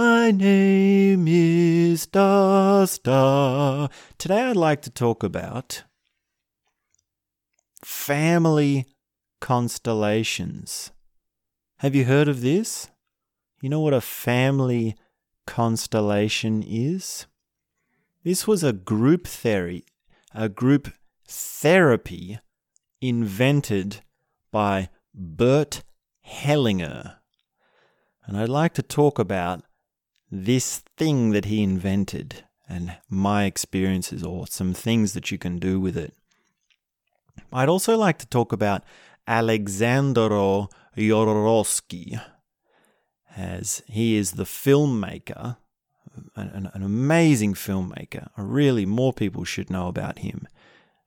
My name is Dosta. Today I'd like to talk about family constellations. Have you heard of this? You know what a family constellation is? This was a group theory, a group therapy invented by Bert Hellinger. And I'd like to talk about this thing that he invented and my experiences or some things that you can do with it. I'd also like to talk about Alexandro Jodorowsky, as he is the filmmaker, an, an amazing filmmaker. Really, more people should know about him.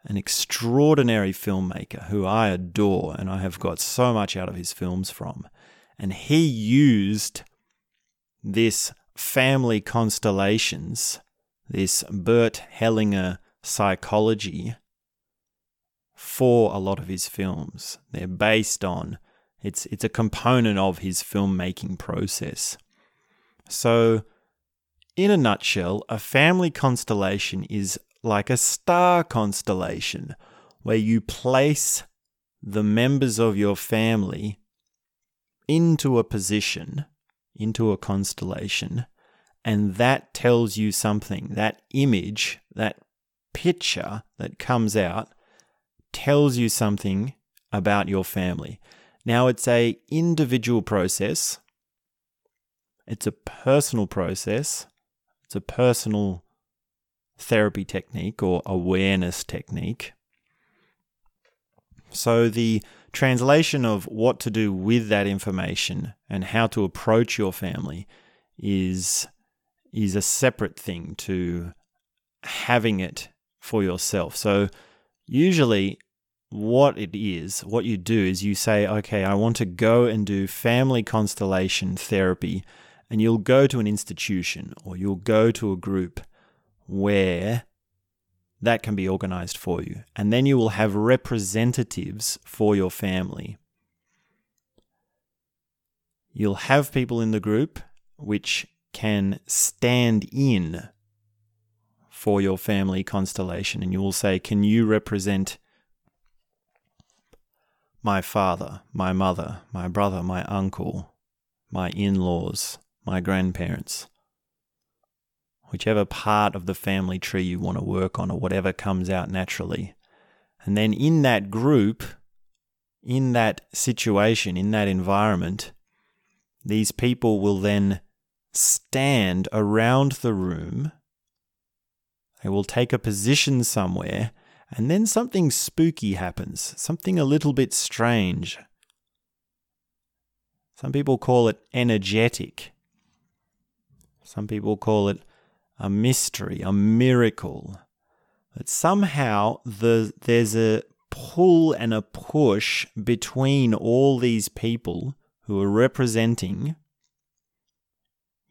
An extraordinary filmmaker who I adore and I have got so much out of his films from. And he used this family constellations, this Bert Hellinger psychology, for a lot of his films. They're based on it's it's a component of his filmmaking process. So in a nutshell, a family constellation is like a star constellation where you place the members of your family into a position into a constellation, and that tells you something. That image, that picture that comes out, tells you something about your family. Now, it's a individual process. It's a personal process. It's a personal therapy technique or awareness technique. So the translation of what to do with that information and how to approach your family is is a separate thing to having it for yourself. So usually what it is, what you do is you say, okay, I want to go and do family constellation therapy. And you'll go to an institution or you'll go to a group where that can be organized for you. And then you will have representatives for your family. You'll have people in the group which can stand in for your family constellation. And you will say, Can you represent my father, my mother, my brother, my uncle, my in laws, my grandparents? Whichever part of the family tree you want to work on or whatever comes out naturally. And then in that group, in that situation, in that environment, these people will then stand around the room. They will take a position somewhere, and then something spooky happens, something a little bit strange. Some people call it energetic. Some people call it a mystery, a miracle. That somehow the, there's a pull and a push between all these people who are representing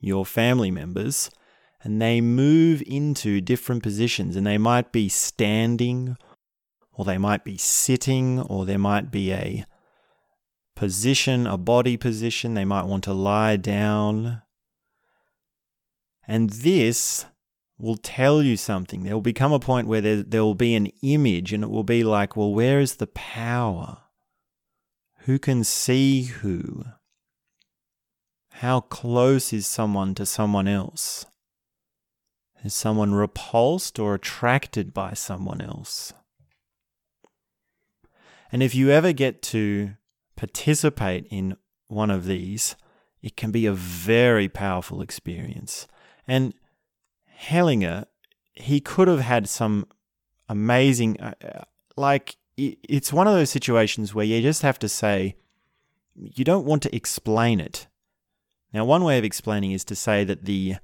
your family members, and they move into different positions, and they might be standing, or they might be sitting, or there might be a position, a body position. They might want to lie down. And this will tell you something. There will become a point where there, there will be an image, and it will be like, well, where is the power? Who can see who? How close is someone to someone else? Is someone repulsed or attracted by someone else? And if you ever get to participate in one of these, it can be a very powerful experience. And Hellinger, he could have had some amazing, uh, uh like, it's one of those situations where you just have to say, you don't want to explain it. Now, one way of explaining is to say that the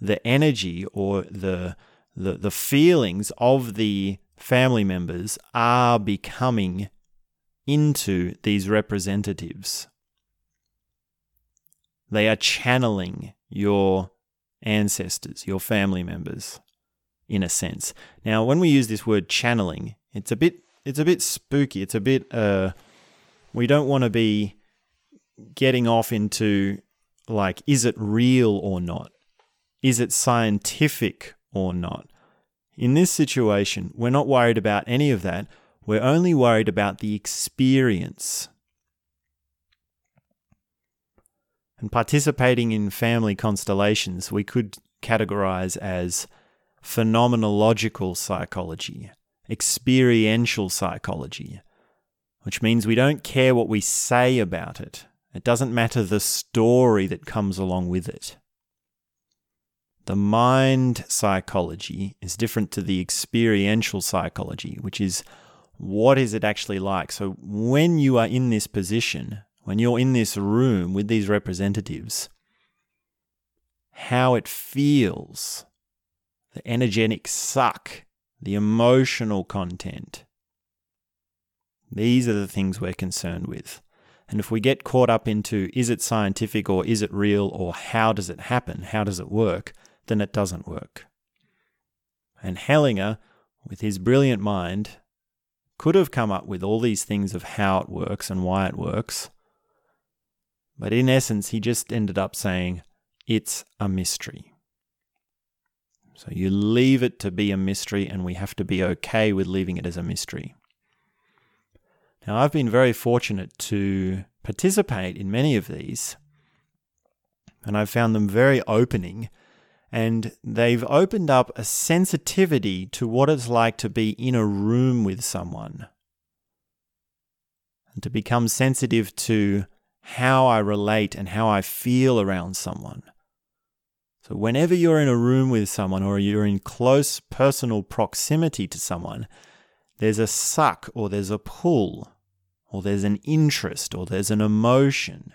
the energy or the the, the feelings of the family members are becoming into these representatives. They are channeling your ancestors, your family members, in a sense. Now, when we use this word channeling, it's a bit it's a bit spooky. It's a bit uh, we don't want to be getting off into like, is it real or not? Is it scientific or not? In this situation, we're not worried about any of that. We're only worried about the experience. And participating in family constellations, we could categorize as phenomenological psychology, experiential psychology, which means we don't care what we say about it. It doesn't matter the story that comes along with it. The mind psychology is different to the experiential psychology, which is what is it actually like? So when you are in this position, when you're in this room with these representatives, how it feels, the energetic suck, the emotional content. These are the things we're concerned with. And if we get caught up into is it scientific or is it real or how does it happen, how does it work, then it doesn't work. And Hellinger, with his brilliant mind, could have come up with all these things of how it works and why it works. But in essence, he just ended up saying, it's a mystery. So you leave it to be a mystery, and we have to be okay with leaving it as a mystery. Now, I've been very fortunate to participate in many of these, and I've found them very opening and they've opened up a sensitivity to what it's like to be in a room with someone and to become sensitive to how I relate and how I feel around someone. So, whenever you're in a room with someone or you're in close personal proximity to someone, there's a suck or there's a pull or there's an interest or there's an emotion.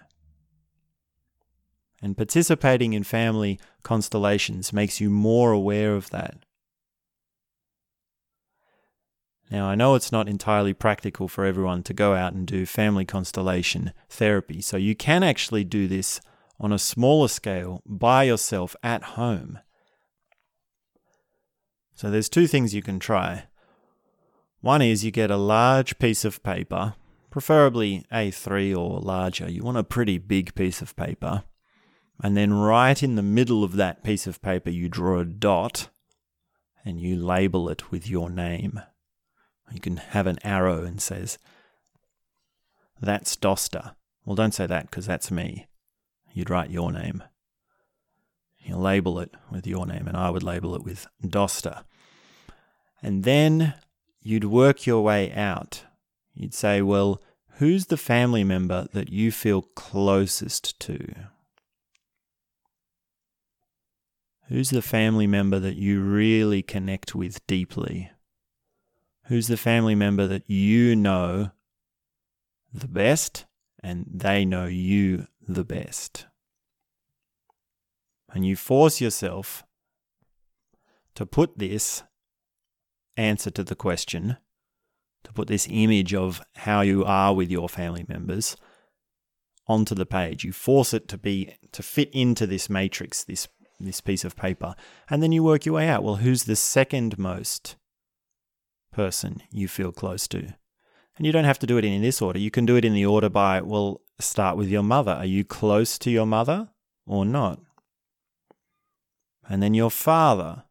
And participating in family constellations makes you more aware of that. Now, I know it's not entirely practical for everyone to go out and do family constellation therapy, so you can actually do this on a smaller scale by yourself at home. So, there's two things you can try. One is you get a large piece of paper, preferably A3 or larger. You want a pretty big piece of paper. And then right in the middle of that piece of paper, you draw a dot and you label it with your name. You can have an arrow and says, That's Doster. Well, don't say that because that's me. You'd write your name. You label it with your name, and I would label it with Doster. And then you'd work your way out. You'd say, Well, who's the family member that you feel closest to? Who's the family member that you really connect with deeply? Who's the family member that you know the best and they know you the best? And you force yourself to put this answer to the question, to put this image of how you are with your family members onto the page. You force it to be to fit into this matrix, this this piece of paper. And then you work your way out well, who's the second most person you feel close to? And you don't have to do it in this order. You can do it in the order by, well, start with your mother. Are you close to your mother or not? And then your father.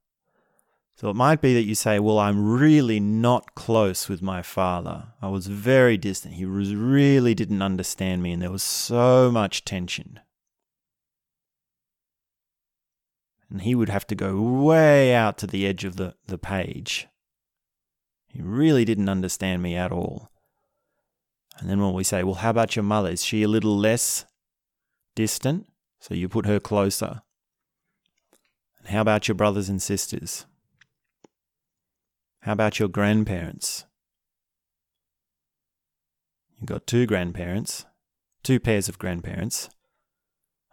So it might be that you say, well, I'm really not close with my father. I was very distant. He was, really didn't understand me, and there was so much tension. and he would have to go way out to the edge of the, the page. He really didn't understand me at all. And then when we say, well, how about your mother? Is she a little less distant? So you put her closer. And how about your brothers and sisters? How about your grandparents? You've got two grandparents, two pairs of grandparents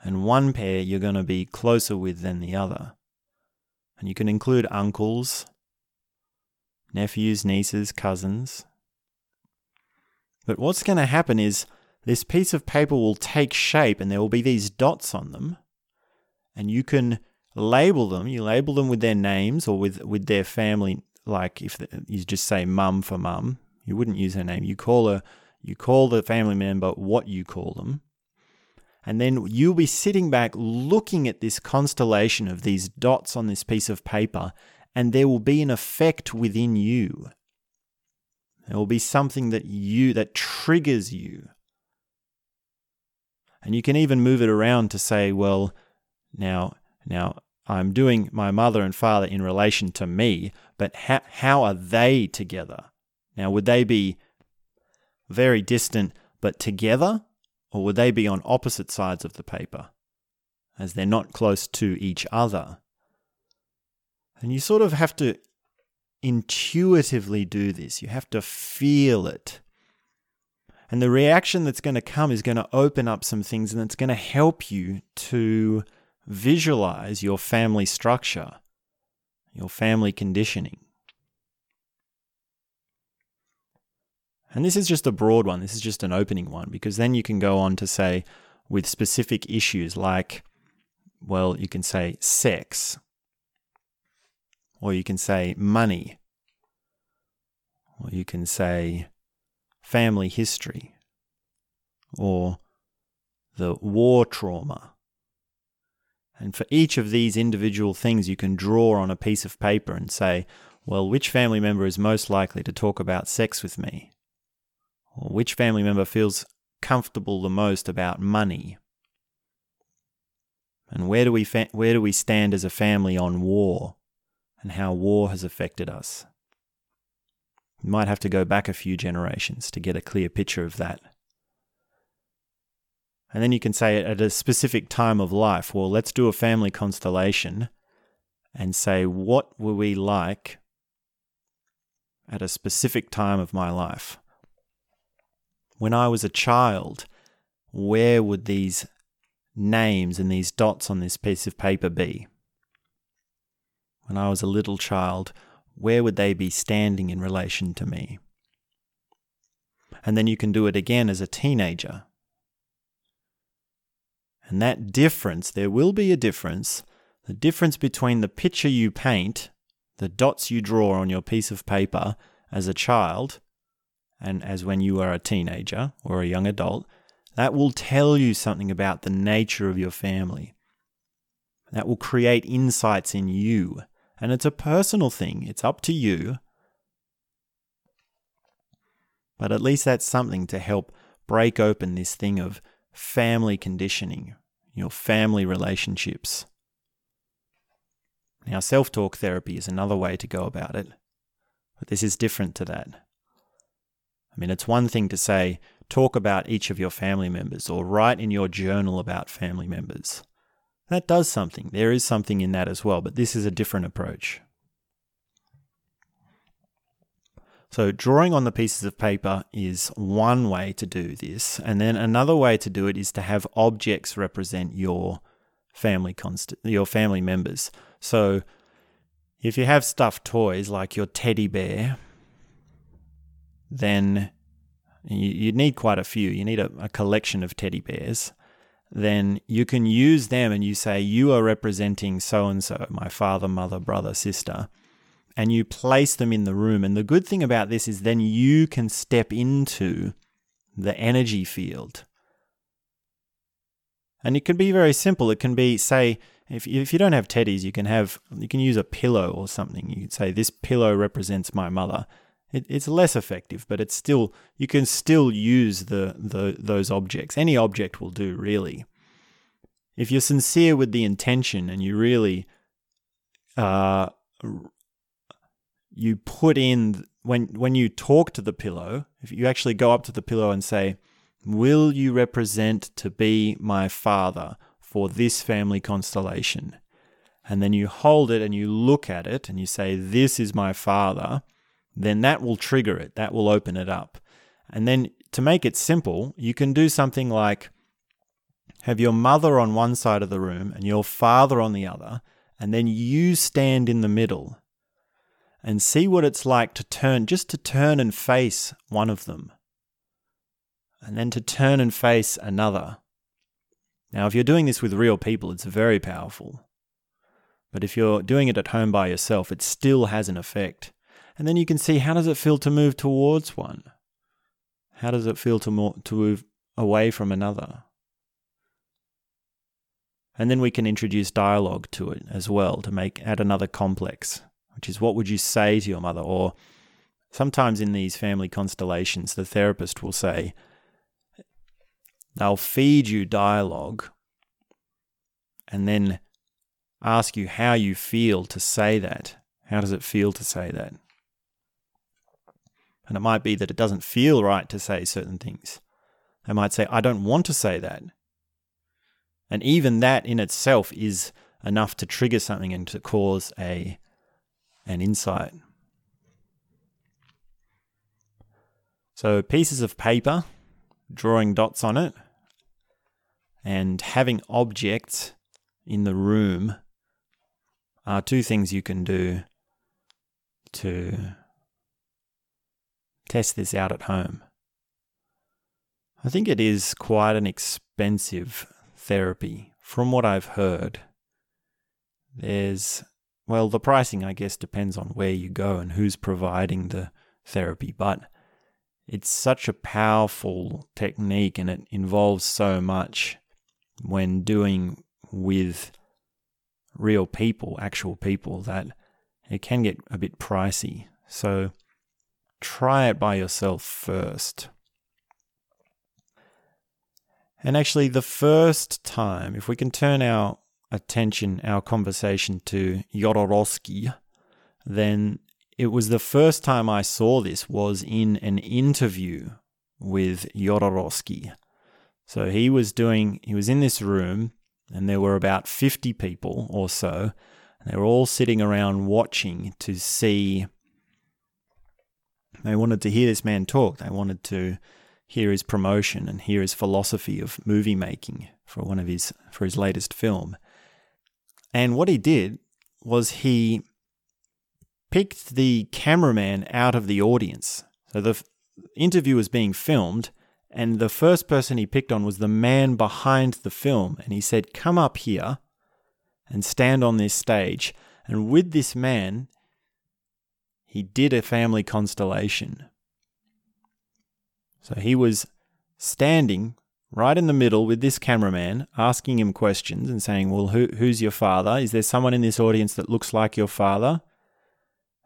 and one pair you're going to be closer with than the other. And you can include uncles, nephews, nieces, cousins. But what's going to happen is this piece of paper will take shape and there will be these dots on them. And you can label them. You label them with their names or with, with their family. Like if you just say mum for mum, you wouldn't use her name. You call her, you call the family member what you call them. And then you'll be sitting back looking at this constellation of these dots on this piece of paper, and there will be an effect within you. There will be something that you that triggers you. And you can even move it around to say, well, now now I'm doing my mother and father in relation to me, but how, how are they together? Now, would they be very distant but together? Or would they be on opposite sides of the paper, as they're not close to each other? And you sort of have to intuitively do this. You have to feel it. And the reaction that's going to come is going to open up some things and it's going to help you to visualize your family structure, your family conditioning. And this is just a broad one, this is just an opening one, because then you can go on to say with specific issues like, well, you can say sex, or you can say money, or you can say family history, or the war trauma. And for each of these individual things, you can draw on a piece of paper and say, well, which family member is most likely to talk about sex with me? Or which family member feels comfortable the most about money? And where do we fa- where do we stand as a family on war and how war has affected us? You might have to go back a few generations to get a clear picture of that. And then you can say at a specific time of life, well, let's do a family constellation and say, what were we like at a specific time of my life? when I was a child, where would these names and these dots on this piece of paper be? When I was a little child, where would they be standing in relation to me? And then you can do it again as a teenager. And that difference, there will be a difference. The difference between the picture you paint, the dots you draw on your piece of paper as a child, and as when you are a teenager or a young adult, that will tell you something about the nature of your family. That will create insights in you. And it's a personal thing, it's up to you. But at least that's something to help break open this thing of family conditioning, your family relationships. Now, self talk therapy is another way to go about it, but this is different to that. I mean, it's one thing to say, talk about each of your family members or write in your journal about family members. That does something. There is something in that as well, but this is a different approach. So, drawing on the pieces of paper is one way to do this. And then another way to do it is to have objects represent your family const- your family members. So, if you have stuffed toys like your teddy bear, then you, you need quite a few. You need a, a collection of teddy bears. Then you can use them and you say, You are representing so and so, my father, mother, brother, sister. And you place them in the room. And the good thing about this is then you can step into the energy field. And it can be very simple. It can be, say, if if you don't have teddies, you can have you can use a pillow or something. You could say this pillow represents my mother, it, it's less effective, but it's still you can still use the, the those objects. Any object will do, really. If you're sincere with the intention and you really uh, you put in when when you talk to the pillow, if you actually go up to the pillow and say, "Will you represent to be my father for this family constellation?" And then you hold it and you look at it and you say, "This is my father." Then that will trigger it, that will open it up. And then to make it simple, you can do something like have your mother on one side of the room and your father on the other, and then you stand in the middle and see what it's like to turn, just to turn and face one of them, and then to turn and face another. Now, if you're doing this with real people, it's very powerful. But if you're doing it at home by yourself, it still has an effect. And then you can see how does it feel to move towards one? How does it feel to, to move away from another? And then we can introduce dialogue to it as well to make add another complex, which is what would you say to your mother? Or sometimes in these family constellations, the therapist will say, they'll feed you dialogue and then ask you how you feel to say that. How does it feel to say that? And it might be that it doesn't feel right to say certain things. They might say, I don't want to say that. And even that in itself is enough to trigger something and to cause a an insight. So pieces of paper, drawing dots on it, and having objects in the room are two things you can do to test this out at home. I think it is quite an expensive therapy, from what I've heard. There's, well, the pricing, I guess, depends on where you go and who's providing the therapy, but it's such a powerful technique and it involves so much when doing with real people, actual people, that it can get a bit pricey. So try it by yourself first. And actually, the first time, if we can turn our attention, our conversation to Jodorowsky, then it was the first time I saw this was in an interview with Jodorowsky. So he was doing, he was in this room, and there were about 50 people or so. And they were all sitting around watching to see they wanted to hear this man talk. They wanted to hear his promotion and hear his philosophy of movie making for one of his for his latest film. And what he did was he picked the cameraman out of the audience. So the interview was being filmed and the first person he picked on was the man behind the film and he said, "Come up here and stand on this stage." And with this man, he did a family constellation. So he was standing right in the middle with this cameraman, asking him questions and saying, Well, who, who's your father? Is there someone in this audience that looks like your father?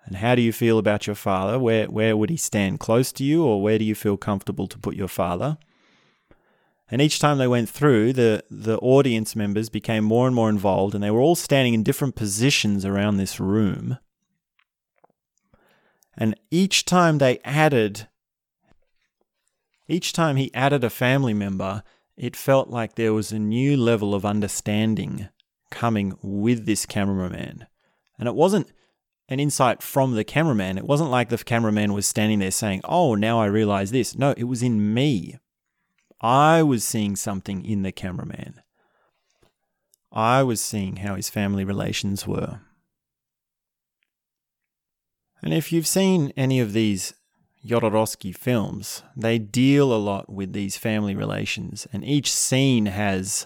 And how do you feel about your father? Where, where would he stand close to you, or where do you feel comfortable to put your father? And each time they went through, the, the audience members became more and more involved, and they were all standing in different positions around this room. And each time they added, each time he added a family member, it felt like there was a new level of understanding coming with this cameraman. And it wasn't an insight from the cameraman. It wasn't like the cameraman was standing there saying, Oh, now I realize this. No, it was in me. I was seeing something in the cameraman. I was seeing how his family relations were. And if you've seen any of these Jodorowsky films, they deal a lot with these family relations, and each scene has,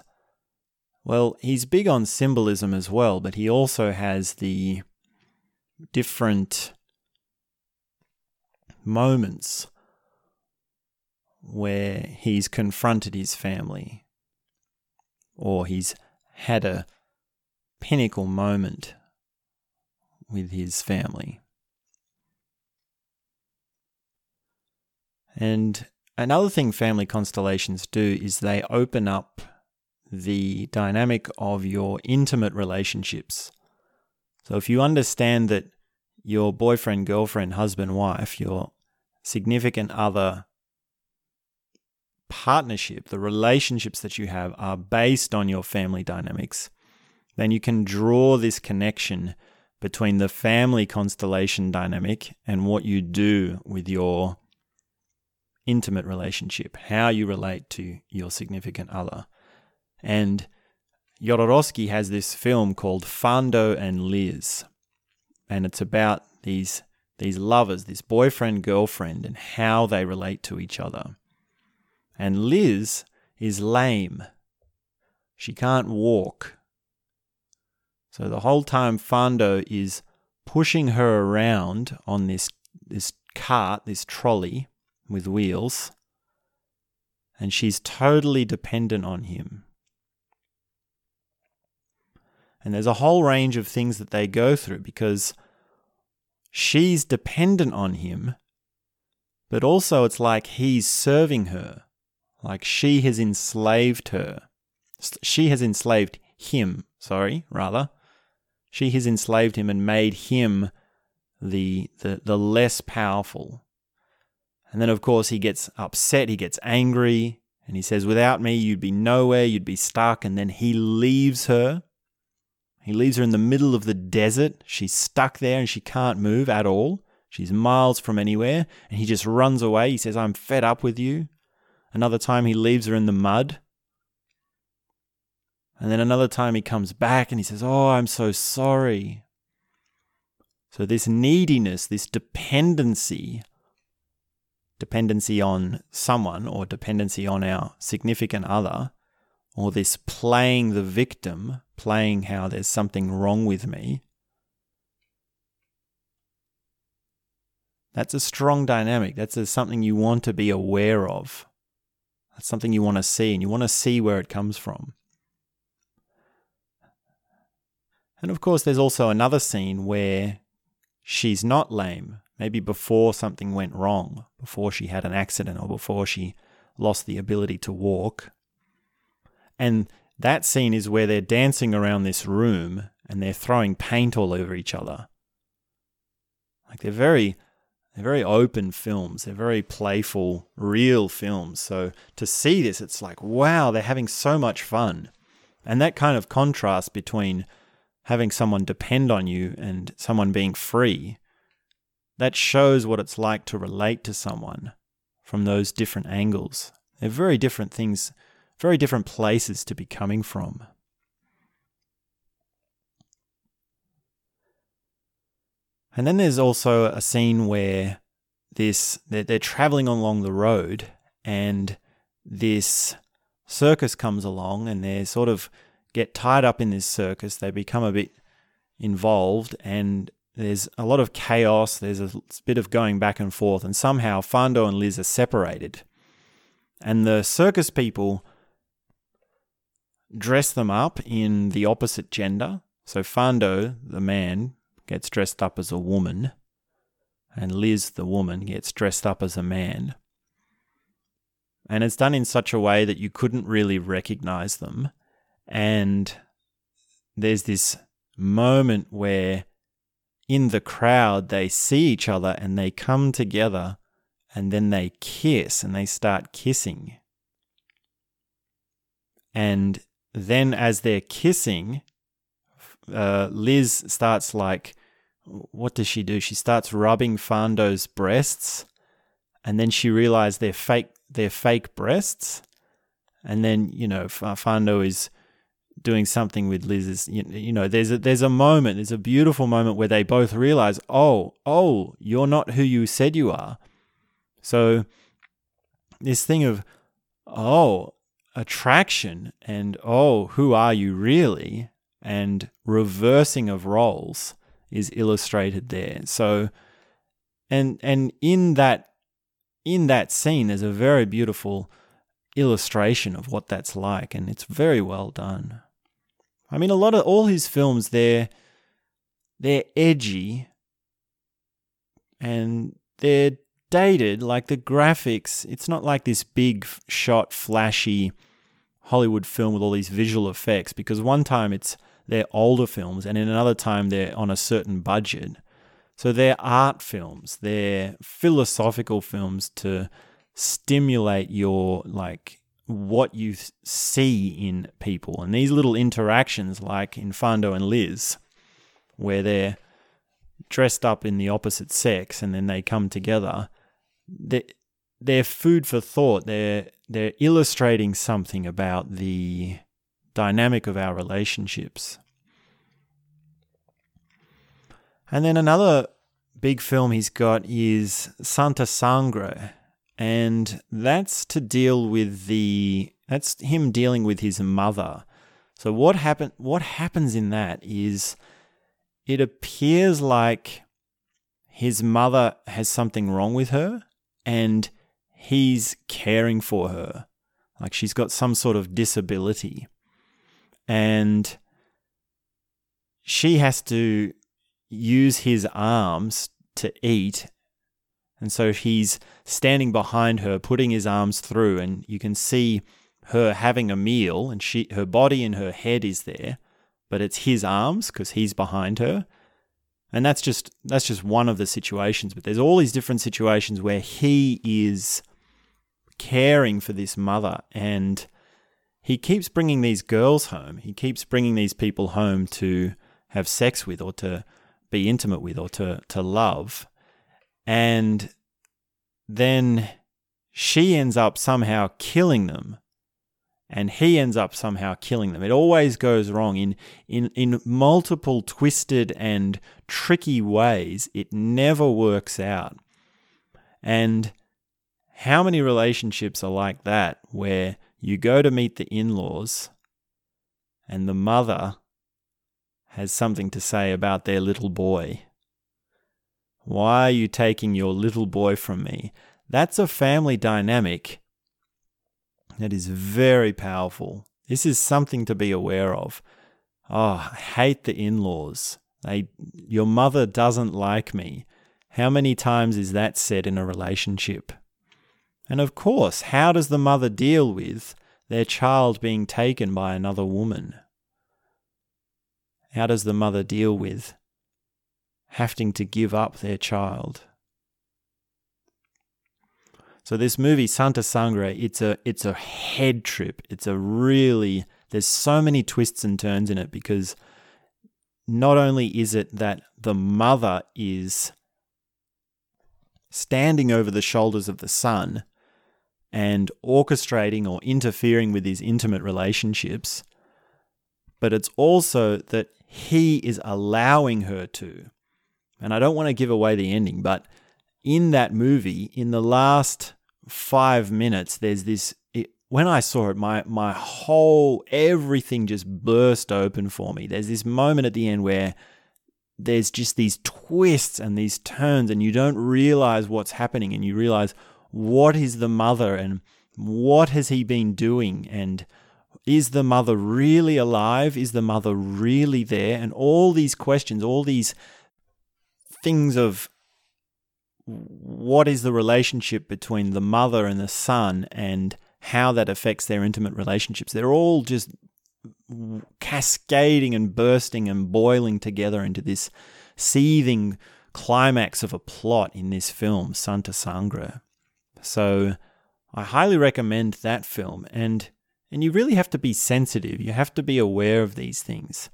well, he's big on symbolism as well, but he also has the different moments where he's confronted his family or he's had a pinnacle moment with his family. And another thing family constellations do is they open up the dynamic of your intimate relationships. So if you understand that your boyfriend, girlfriend, husband, wife, your significant other partnership, the relationships that you have are based on your family dynamics, then you can draw this connection between the family constellation dynamic and what you do with your intimate relationship, how you relate to your significant other. And Jodorowsky has this film called Fando and Liz, and it's about these these lovers, this boyfriend girlfriend, and how they relate to each other. And Liz is lame. She can't walk. So the whole time Fando is pushing her around on this this cart, this trolley with wheels, and she's totally dependent on him. And there's a whole range of things that they go through because she's dependent on him, but also it's like he's serving her, like she has enslaved her. She has enslaved him, sorry, rather. She has enslaved him and made him the, the, the less powerful. And then, of course, he gets upset, he gets angry, and he says, Without me, you'd be nowhere, you'd be stuck. And then he leaves her he leaves her in the middle of the desert. She's stuck there and she can't move at all. She's miles from anywhere. And he just runs away. He says, I'm fed up with you. Another time he leaves her in the mud. And then another time he comes back and he says, Oh, I'm so sorry. So, this neediness, this dependency, dependency on someone or dependency on our significant other, or this playing the victim, playing how there's something wrong with me, that's a strong dynamic. That's a, something you want to be aware of. That's something you want to see, and you want to see where it comes from. And of course, there's also another scene where she's not lame. Maybe before something went wrong, before she had an accident, or before she lost the ability to walk. And that scene is where they're dancing around this room and they're throwing paint all over each other. Like they're very they're very open films. They're very playful, real films. So to see this, it's like, wow, they're having so much fun. And that kind of contrast between having someone depend on you and someone being free, that shows what it's like to relate to someone from those different angles. They're very different things very different places to be coming from. And then there's also a scene where this they're, they're traveling along the road and this circus comes along and they sort of get tied up in this circus. They become a bit involved and there's a lot of chaos. There's a bit of going back and forth, and somehow Fando and Liz are separated. And the circus people dress them up in the opposite gender. So Fando, the man, gets dressed up as a woman, and Liz, the woman, gets dressed up as a man. And it's done in such a way that you couldn't really recognize them. And there's this moment where in the crowd they see each other and they come together and then they kiss and they start kissing. And then as they're kissing, uh, Liz starts like, what does she do? She starts rubbing Fando's breasts, and then she realizes they're fake. They're fake breasts, and then you know Fando is doing something with Liz's. You, know, there's a there's a moment. There's a beautiful moment where they both realize, oh, oh, you're not who you said you are. So this thing of, oh, attraction and oh, who are you really? And reversing of roles is illustrated there. So and and in that in that scene there's a very beautiful illustration of what that's like and it's very well done. I mean a lot of all his films they're they're edgy and they're dated like the graphics it's not like this big shot flashy Hollywood film with all these visual effects because one time it's they're older films and in another time they're on a certain budget. So they're art films, they're philosophical films to stimulate your like what you see in people. And these little interactions like in Fando and Liz where they're dressed up in the opposite sex and then they come together, they they're food for thought. They're they're illustrating something about the dynamic of our relationships. And then another big film he's got is Santa Sangre, and that's to deal with the that's him dealing with his mother. So what happen what happens in that is it appears like his mother has something wrong with her and he's caring for her. Like she's got some sort of disability. And she has to use his arms to eat. And so he's standing behind her, putting his arms through, and you can see her having a meal, and she her body and her head is there, but it's his arms because he's behind her. And that's just that's just one of the situations, but there's all these different situations where he is caring for this mother and he keeps bringing these girls home. He keeps bringing these people home to have sex with or to be intimate with or to to love. And then she ends up somehow killing them and he ends up somehow killing them. It always goes wrong in in in multiple twisted and tricky ways. It never works out. And how many relationships are like that where you go to meet the in-laws and the mother has something to say about their little boy? Why are you taking your little boy from me? That's a family dynamic that is very powerful. This is something to be aware of. Oh, I hate the in laws. Your mother doesn't like me. How many times is that said in a relationship? And of course, how does the mother deal with their child being taken by another woman? How does the mother deal with having to give up their child? So this movie Santa Sangre, it's a it's a head trip. It's a really there's so many twists and turns in it because not only is it that the mother is standing over the shoulders of the son and orchestrating or interfering with his intimate relationships, but it's also that he is allowing her to. And I don't want to give away the ending, but in that movie, in the last five minutes, there's this. It, when I saw it, my my whole everything just burst open for me. There's this moment at the end where there's just these twists and these turns, and you don't realize what's happening, and you realize what is the mother and what has he been doing, and is the mother really alive? Is the mother really there? And all these questions, all these things of what is the relationship between the mother and the son and how that affects their intimate relationships. They're all just cascading and bursting and boiling together into this seething climax of a plot in this film, Santa Sangre. So I highly recommend that film and and you really have to be sensitive. You have to be aware of these things.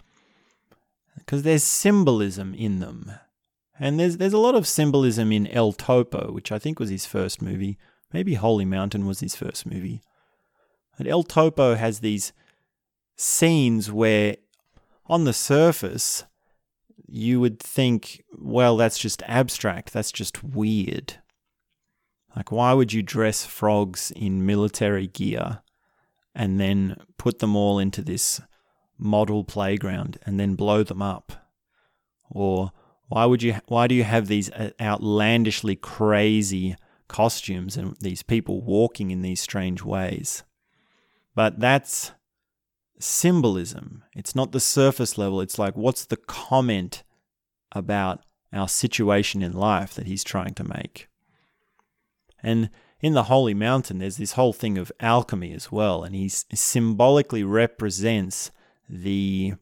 Because there's symbolism in them. And there's there's a lot of symbolism in El Topo, which I think was his first movie. Maybe Holy Mountain was his first movie. But El Topo has these scenes where on the surface you would think, well, that's just abstract, that's just weird. Like, why would you dress frogs in military gear and then put them all into this model playground and then blow them up? Or why would you? Why do you have these uh, outlandishly crazy costumes and these people walking in these strange ways? But that's symbolism. It's not the surface level. It's like, what's the comment about our situation in life that he's trying to make? And in the Holy Mountain, there's this whole thing of alchemy as well, and he symbolically represents the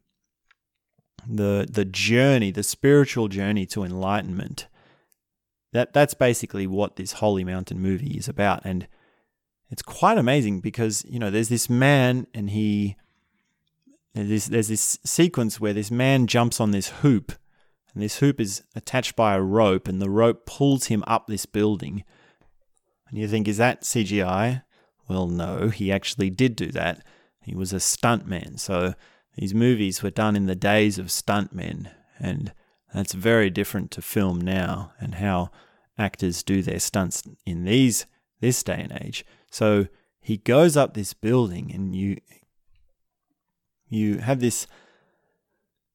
the the journey, the spiritual journey to enlightenment. That that's basically what this Holy Mountain movie is about, and it's quite amazing because you know there's this man and he there's there's this sequence where this man jumps on this hoop, and this hoop is attached by a rope, and the rope pulls him up this building. And you think, is that CGI? Well, no, he actually did do that. He was a stuntman. So these movies were done in the days of stuntmen, and that's very different to film now and how actors do their stunts in these this day and age. So he goes up this building, and you you have this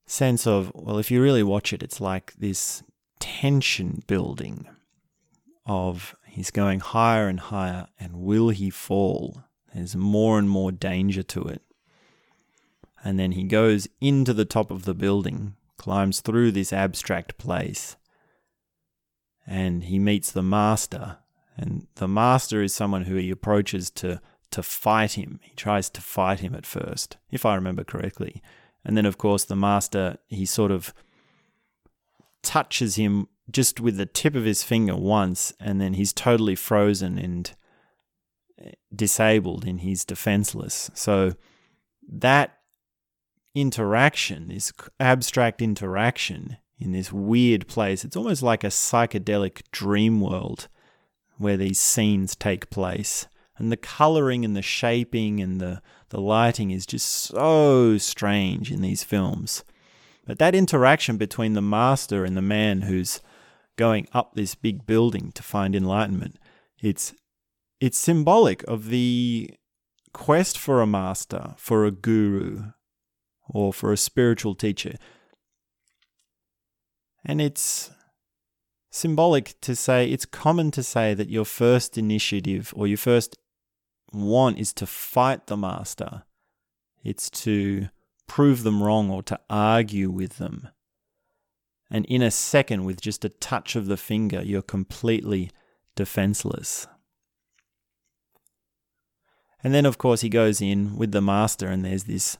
sense of well, if you really watch it, it's like this tension building of he's going higher and higher, and will he fall? There's more and more danger to it. And then he goes into the top of the building, climbs through this abstract place, and he meets the master. And the master is someone who he approaches to to fight him. He tries to fight him at first, if I remember correctly. And then, of course, the master, he sort of touches him just with the tip of his finger once, and then he's totally frozen and eh, disabled and he's defenseless. So that interaction, this abstract interaction in this weird place, it's almost like a psychedelic dream world where these scenes take place. And the coloring and the shaping and the, the lighting is just so strange in these films. But that interaction between the master and the man who's going up this big building to find enlightenment, it's it's symbolic of the quest for a master, for a guru, or for a spiritual teacher. And it's symbolic to say, it's common to say that your first initiative or your first want is to fight the master. It's to prove them wrong or to argue with them. And in a second, with just a touch of the finger, you're completely defenseless. And then, of course, he goes in with the master, and there's this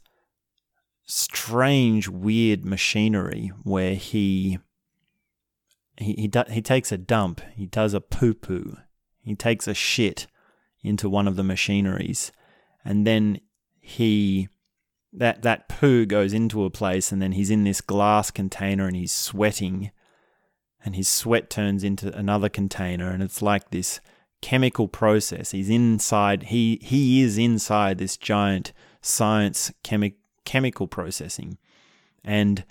strange, weird machinery where he he he, do, he takes a dump, he does a poo poo, he takes a shit, into one of the machineries, and then he that that poo goes into a place, and then he's in this glass container and he's sweating, and his sweat turns into another container, and it's like this chemical process. He's inside. He he is inside this giant science chemi- chemical processing, and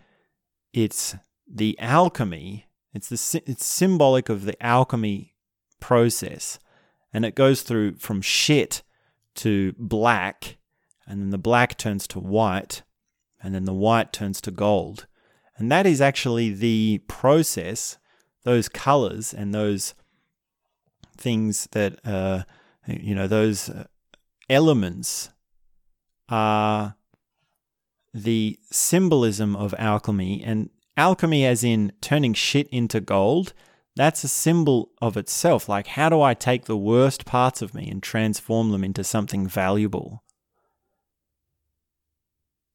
it's the alchemy. It's the it's symbolic of the alchemy process and it goes through from shit to black, and then the black turns to white, and then the white turns to gold. And that is actually the process, those colors and those things that, uh, you know, those uh, elements are the symbolism of alchemy. And alchemy, as in turning shit into gold, that's a symbol of itself. Like, how do I take the worst parts of me and transform them into something valuable?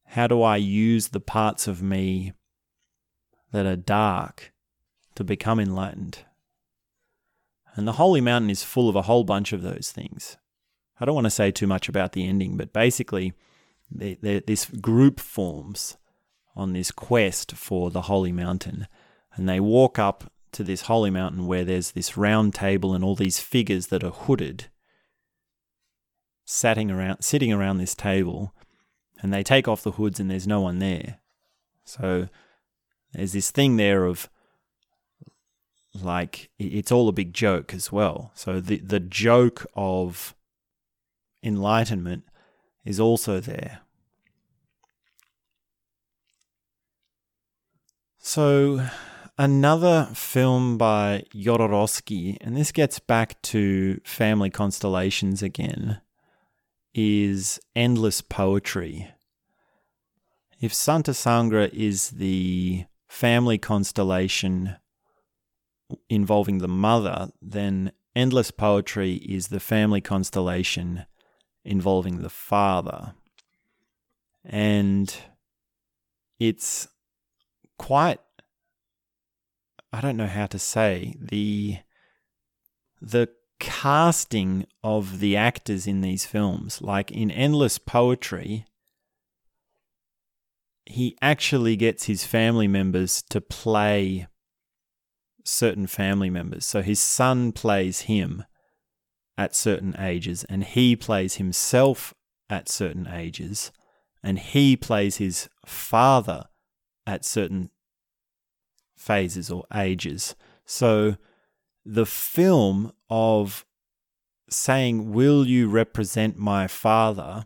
How do I use the parts of me that are dark to become enlightened? And the Holy Mountain is full of a whole bunch of those things. I don't want to say too much about the ending, but basically, they, they, this group forms on this quest for the Holy Mountain, and they walk up to this holy mountain where there's this round table and all these figures that are hooded sitting around sitting around this table and they take off the hoods and there's no one there. So there's this thing there of like it's all a big joke as well. So the the joke of enlightenment is also there so Another film by Jodorowsky, and this gets back to family constellations again, is Endless Poetry. If Santa Sangre is the family constellation involving the mother, then Endless Poetry is the family constellation involving the father. And it's quite I don't know how to say the the casting of the actors in these films. Like in endless poetry he actually gets his family members to play certain family members. So his son plays him at certain ages and he plays himself at certain ages, and he plays his father at certain phases or ages. So the film of saying, Will you represent my father?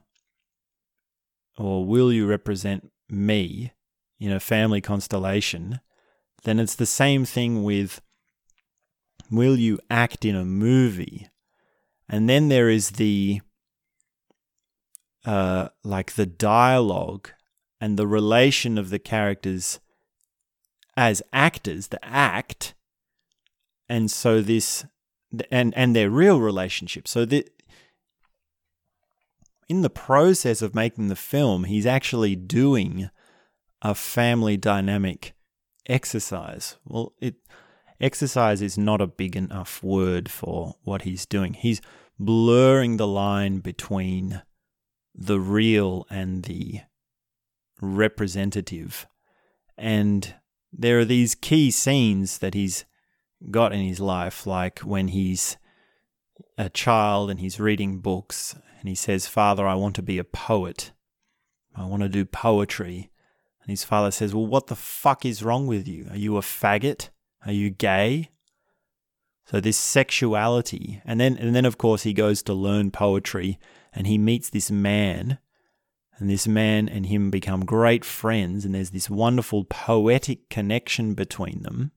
or will you represent me in a family constellation? Then it's the same thing with will you act in a movie? And then there is the uh, like the dialogue and the relation of the characters as actors, the act, and so this and and their real relationship. So that in the process of making the film, he's actually doing a family dynamic exercise. Well, it exercise is not a big enough word for what he's doing. He's blurring the line between the real and the representative. And there are these key scenes that he's got in his life, like when he's a child and he's reading books and he says, Father, I want to be a poet. I want to do poetry. And his father says, Well, what the fuck is wrong with you? Are you a faggot? Are you gay? So this sexuality, and then and then of course he goes to learn poetry, and he meets this man, and this man and him become great friends, and there's this wonderful poetic connection between them.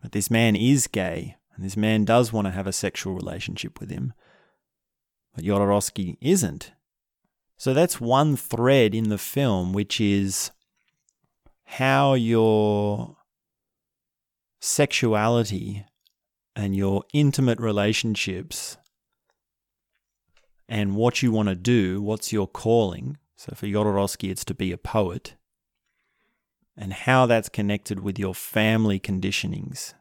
But this man is gay, and this man does want to have a sexual relationship with him, but Jodorowsky isn't. So that's one thread in the film, which is how your sexuality and your intimate relationships and what you want to do, what's your calling. So for Jodorowsky, it's to be a poet, and how that's connected with your family conditionings.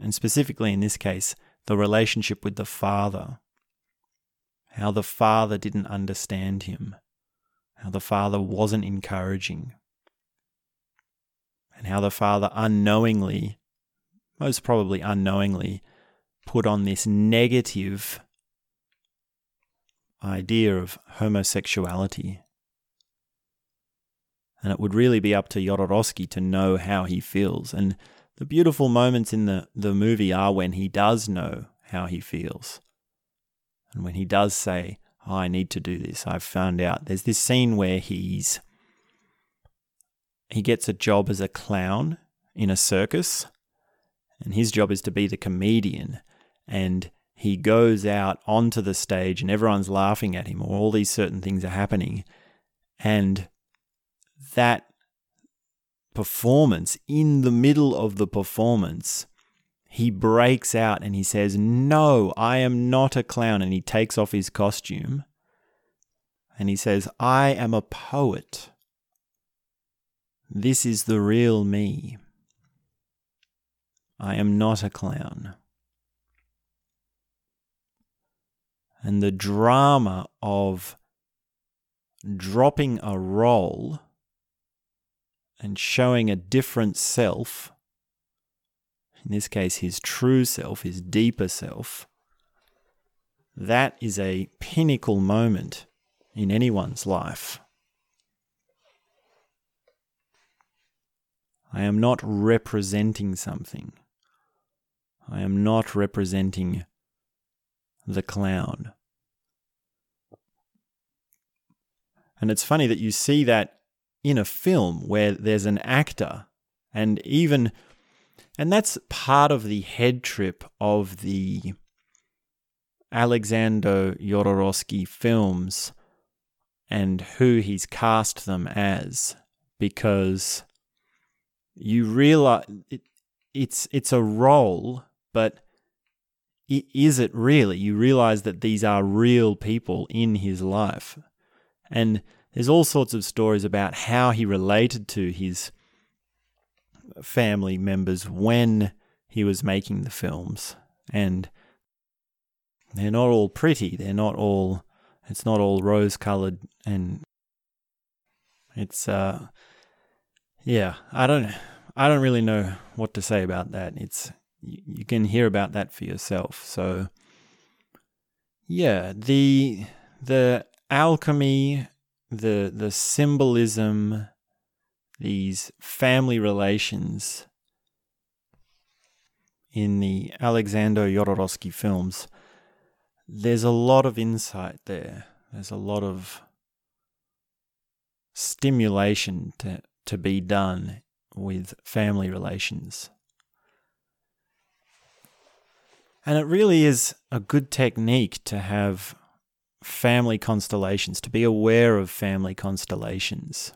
And specifically in this case, the relationship with the father. How the father didn't understand him. How the father wasn't encouraging. And how the father unknowingly most probably unknowingly, put on this negative idea of homosexuality. And it would really be up to Jodorowsky to know how he feels. And the beautiful moments in the, the movie are when he does know how he feels. And when he does say, oh, I need to do this, I've found out. There's this scene where he's he gets a job as a clown in a circus and his job is to be the comedian. And he goes out onto the stage, and everyone's laughing at him, or all these certain things are happening. And that performance, in the middle of the performance, he breaks out and he says, No, I am not a clown. And he takes off his costume and he says, I am a poet. This is the real me. I am not a clown. And the drama of dropping a role and showing a different self, in this case, his true self, his deeper self, that is a pinnacle moment in anyone's life. I am not representing something. I am not representing the clown. And it's funny that you see that in a film where there's an actor, and even, and that's part of the head trip of the Alexander Jodorowsky films and who he's cast them as, because you realize it, it's it's a role but is it really? You realize that these are real people in his life. And there's all sorts of stories about how he related to his family members when he was making the films. And they're not all pretty. They're not all, it's not all rose colored. And it's, uh, yeah, I don't, I don't really know what to say about that. It's, you can hear about that for yourself. So, Yeah, the the alchemy, the the symbolism, these family relations in the Alexander Jodorowsky films, there's a lot of insight there. There's a lot of stimulation to, to be done with family relations. And it really is a good technique to have family constellations, to be aware of family constellations.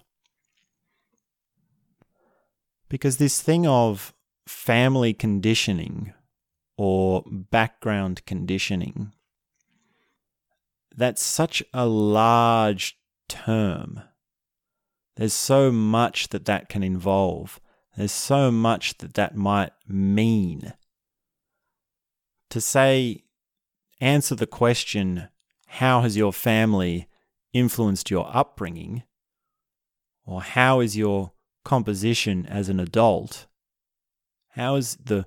Because this thing of family conditioning or background conditioning, that's such a large term. There's so much that that can involve. There's so much that that might mean. To say, answer the question, how has your family influenced your upbringing? Or how is your composition as an adult? How is the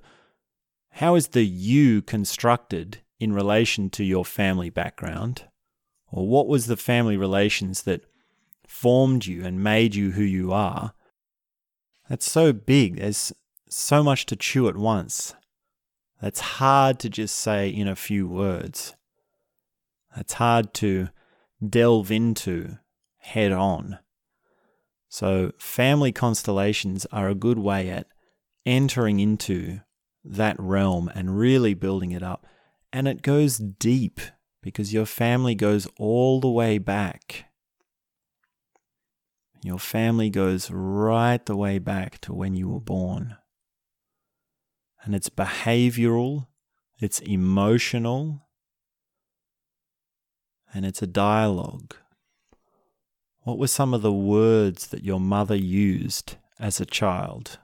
how is the you constructed in relation to your family background? Or what was the family relations that formed you and made you who you are? That's so big. There's so much to chew at once. That's hard to just say in a few words. That's hard to delve into head on. So, family constellations are a good way at entering into that realm and really building it up. And it goes deep because your family goes all the way back. Your family goes right the way back to when you were mm. born. And it's behavioral, it's emotional, and it's a dialogue. What were some of the words that your mother used as a child?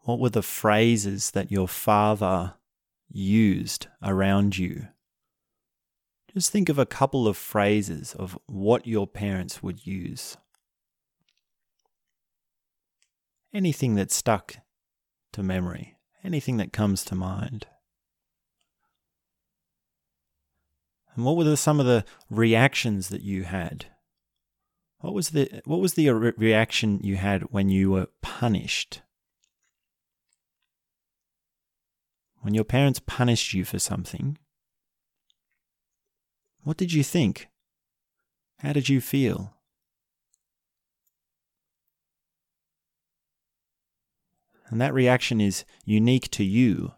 What were the phrases that your father used around you? Just think of a couple of phrases of what your parents would use. Anything that stuck to memory, anything that comes to mind. And what were the, some of the reactions that you had? What was the what was the re- reaction you had when you were punished? When your parents punished you for something, what did you think? How did you feel? And that reaction is unique to you,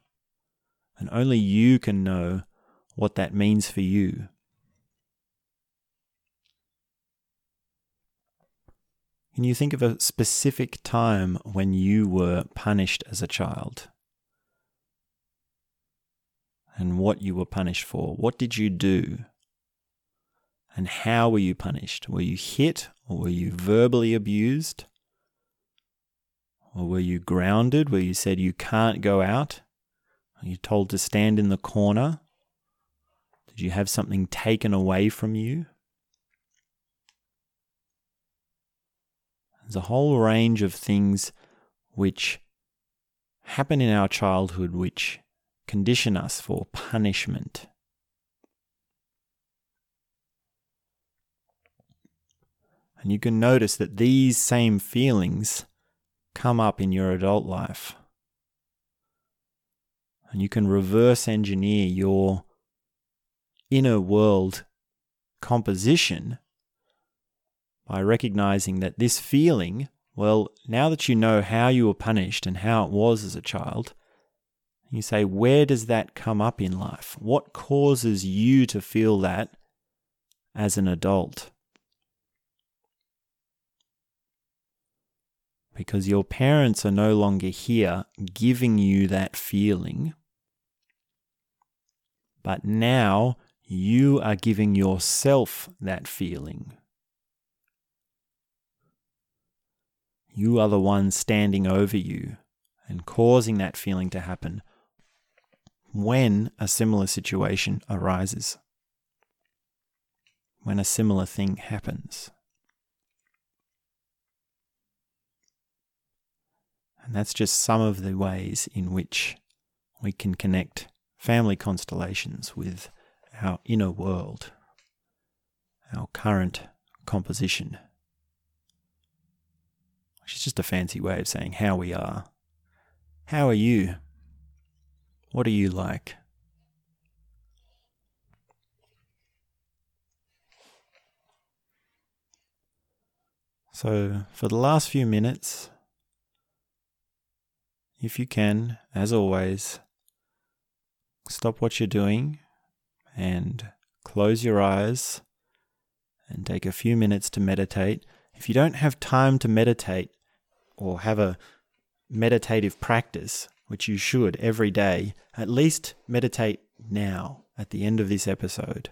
and only you can know what that means for you. Can you think of a specific time when you were punished as a child? And what you were punished for? What did you do? And how were you punished? Were you hit or were you verbally abused? Or were you grounded where you said you can't go out? Are you told to stand in the corner? Did you have something taken away from you? There's a whole range of things which happen in our childhood which condition us for punishment. And you can notice that these same feelings come up in your adult life. And you can reverse engineer your inner world composition by recognizing that this feeling, well, now that you know how you were punished and how it was as a child, you say, where does that come up in life? What causes you to feel that as an adult? Because your parents are no longer here giving you that feeling, but now you are giving yourself that feeling. You are the one standing over you and causing that feeling to happen when a similar situation arises, when a similar thing happens. And that's just some of the ways in which we can connect family constellations with our inner world, our current composition, which is just a fancy way of saying how we are. How are you? What are you like? So, for the last few minutes, if you can, as always, stop what you're doing and close your eyes and take a few minutes to meditate. If you don't have time to meditate or have a meditative practice, which you should every day, at least meditate now at the end of this episode.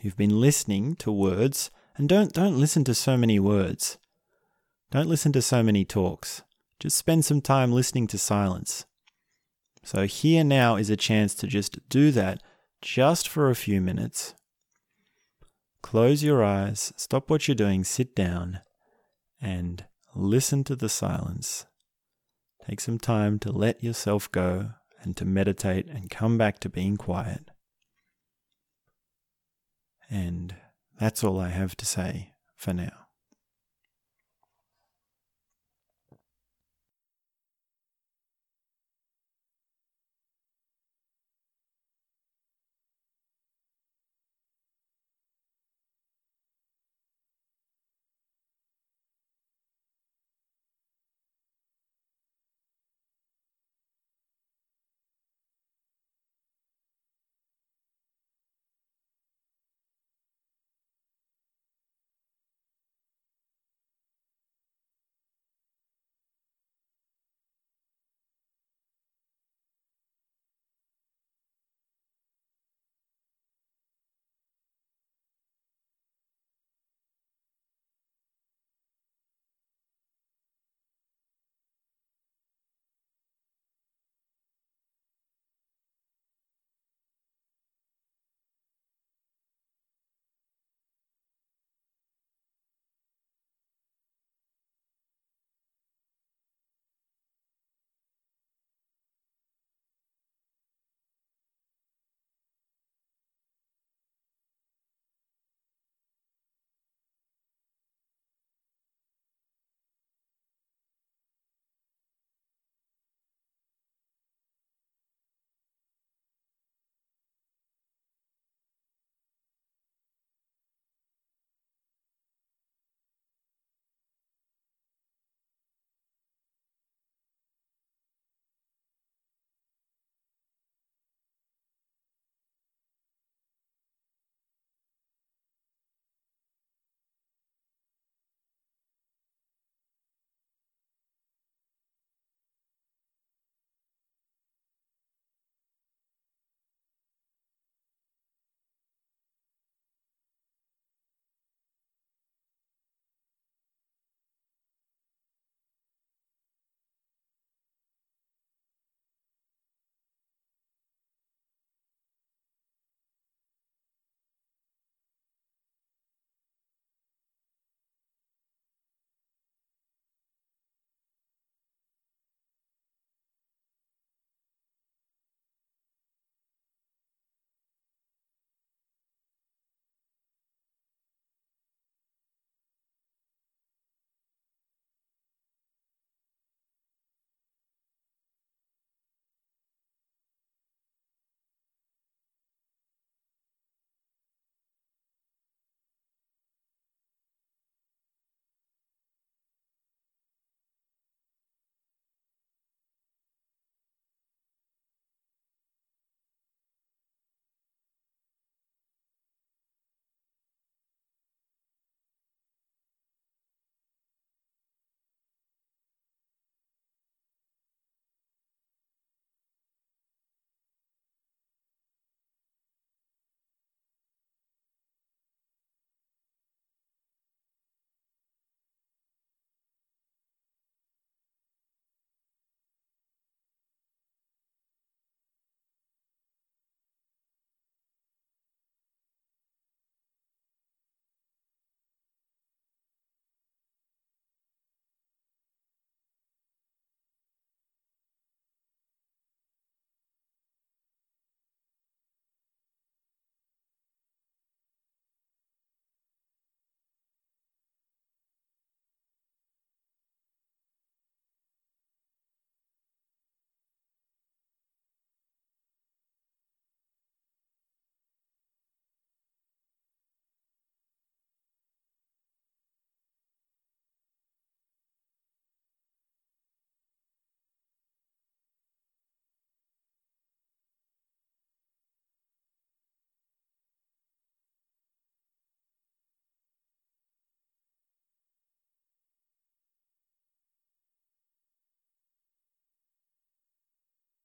You've been listening to words and don't don't listen to so many words. Don't listen to so many talks. Just spend some time listening to silence. So here now is a chance to just do that just for a few minutes. Close your eyes, stop what you're doing, sit down, and listen to the silence. Take some time to let yourself go and to meditate and come back to being quiet. And that's all I have to say for now.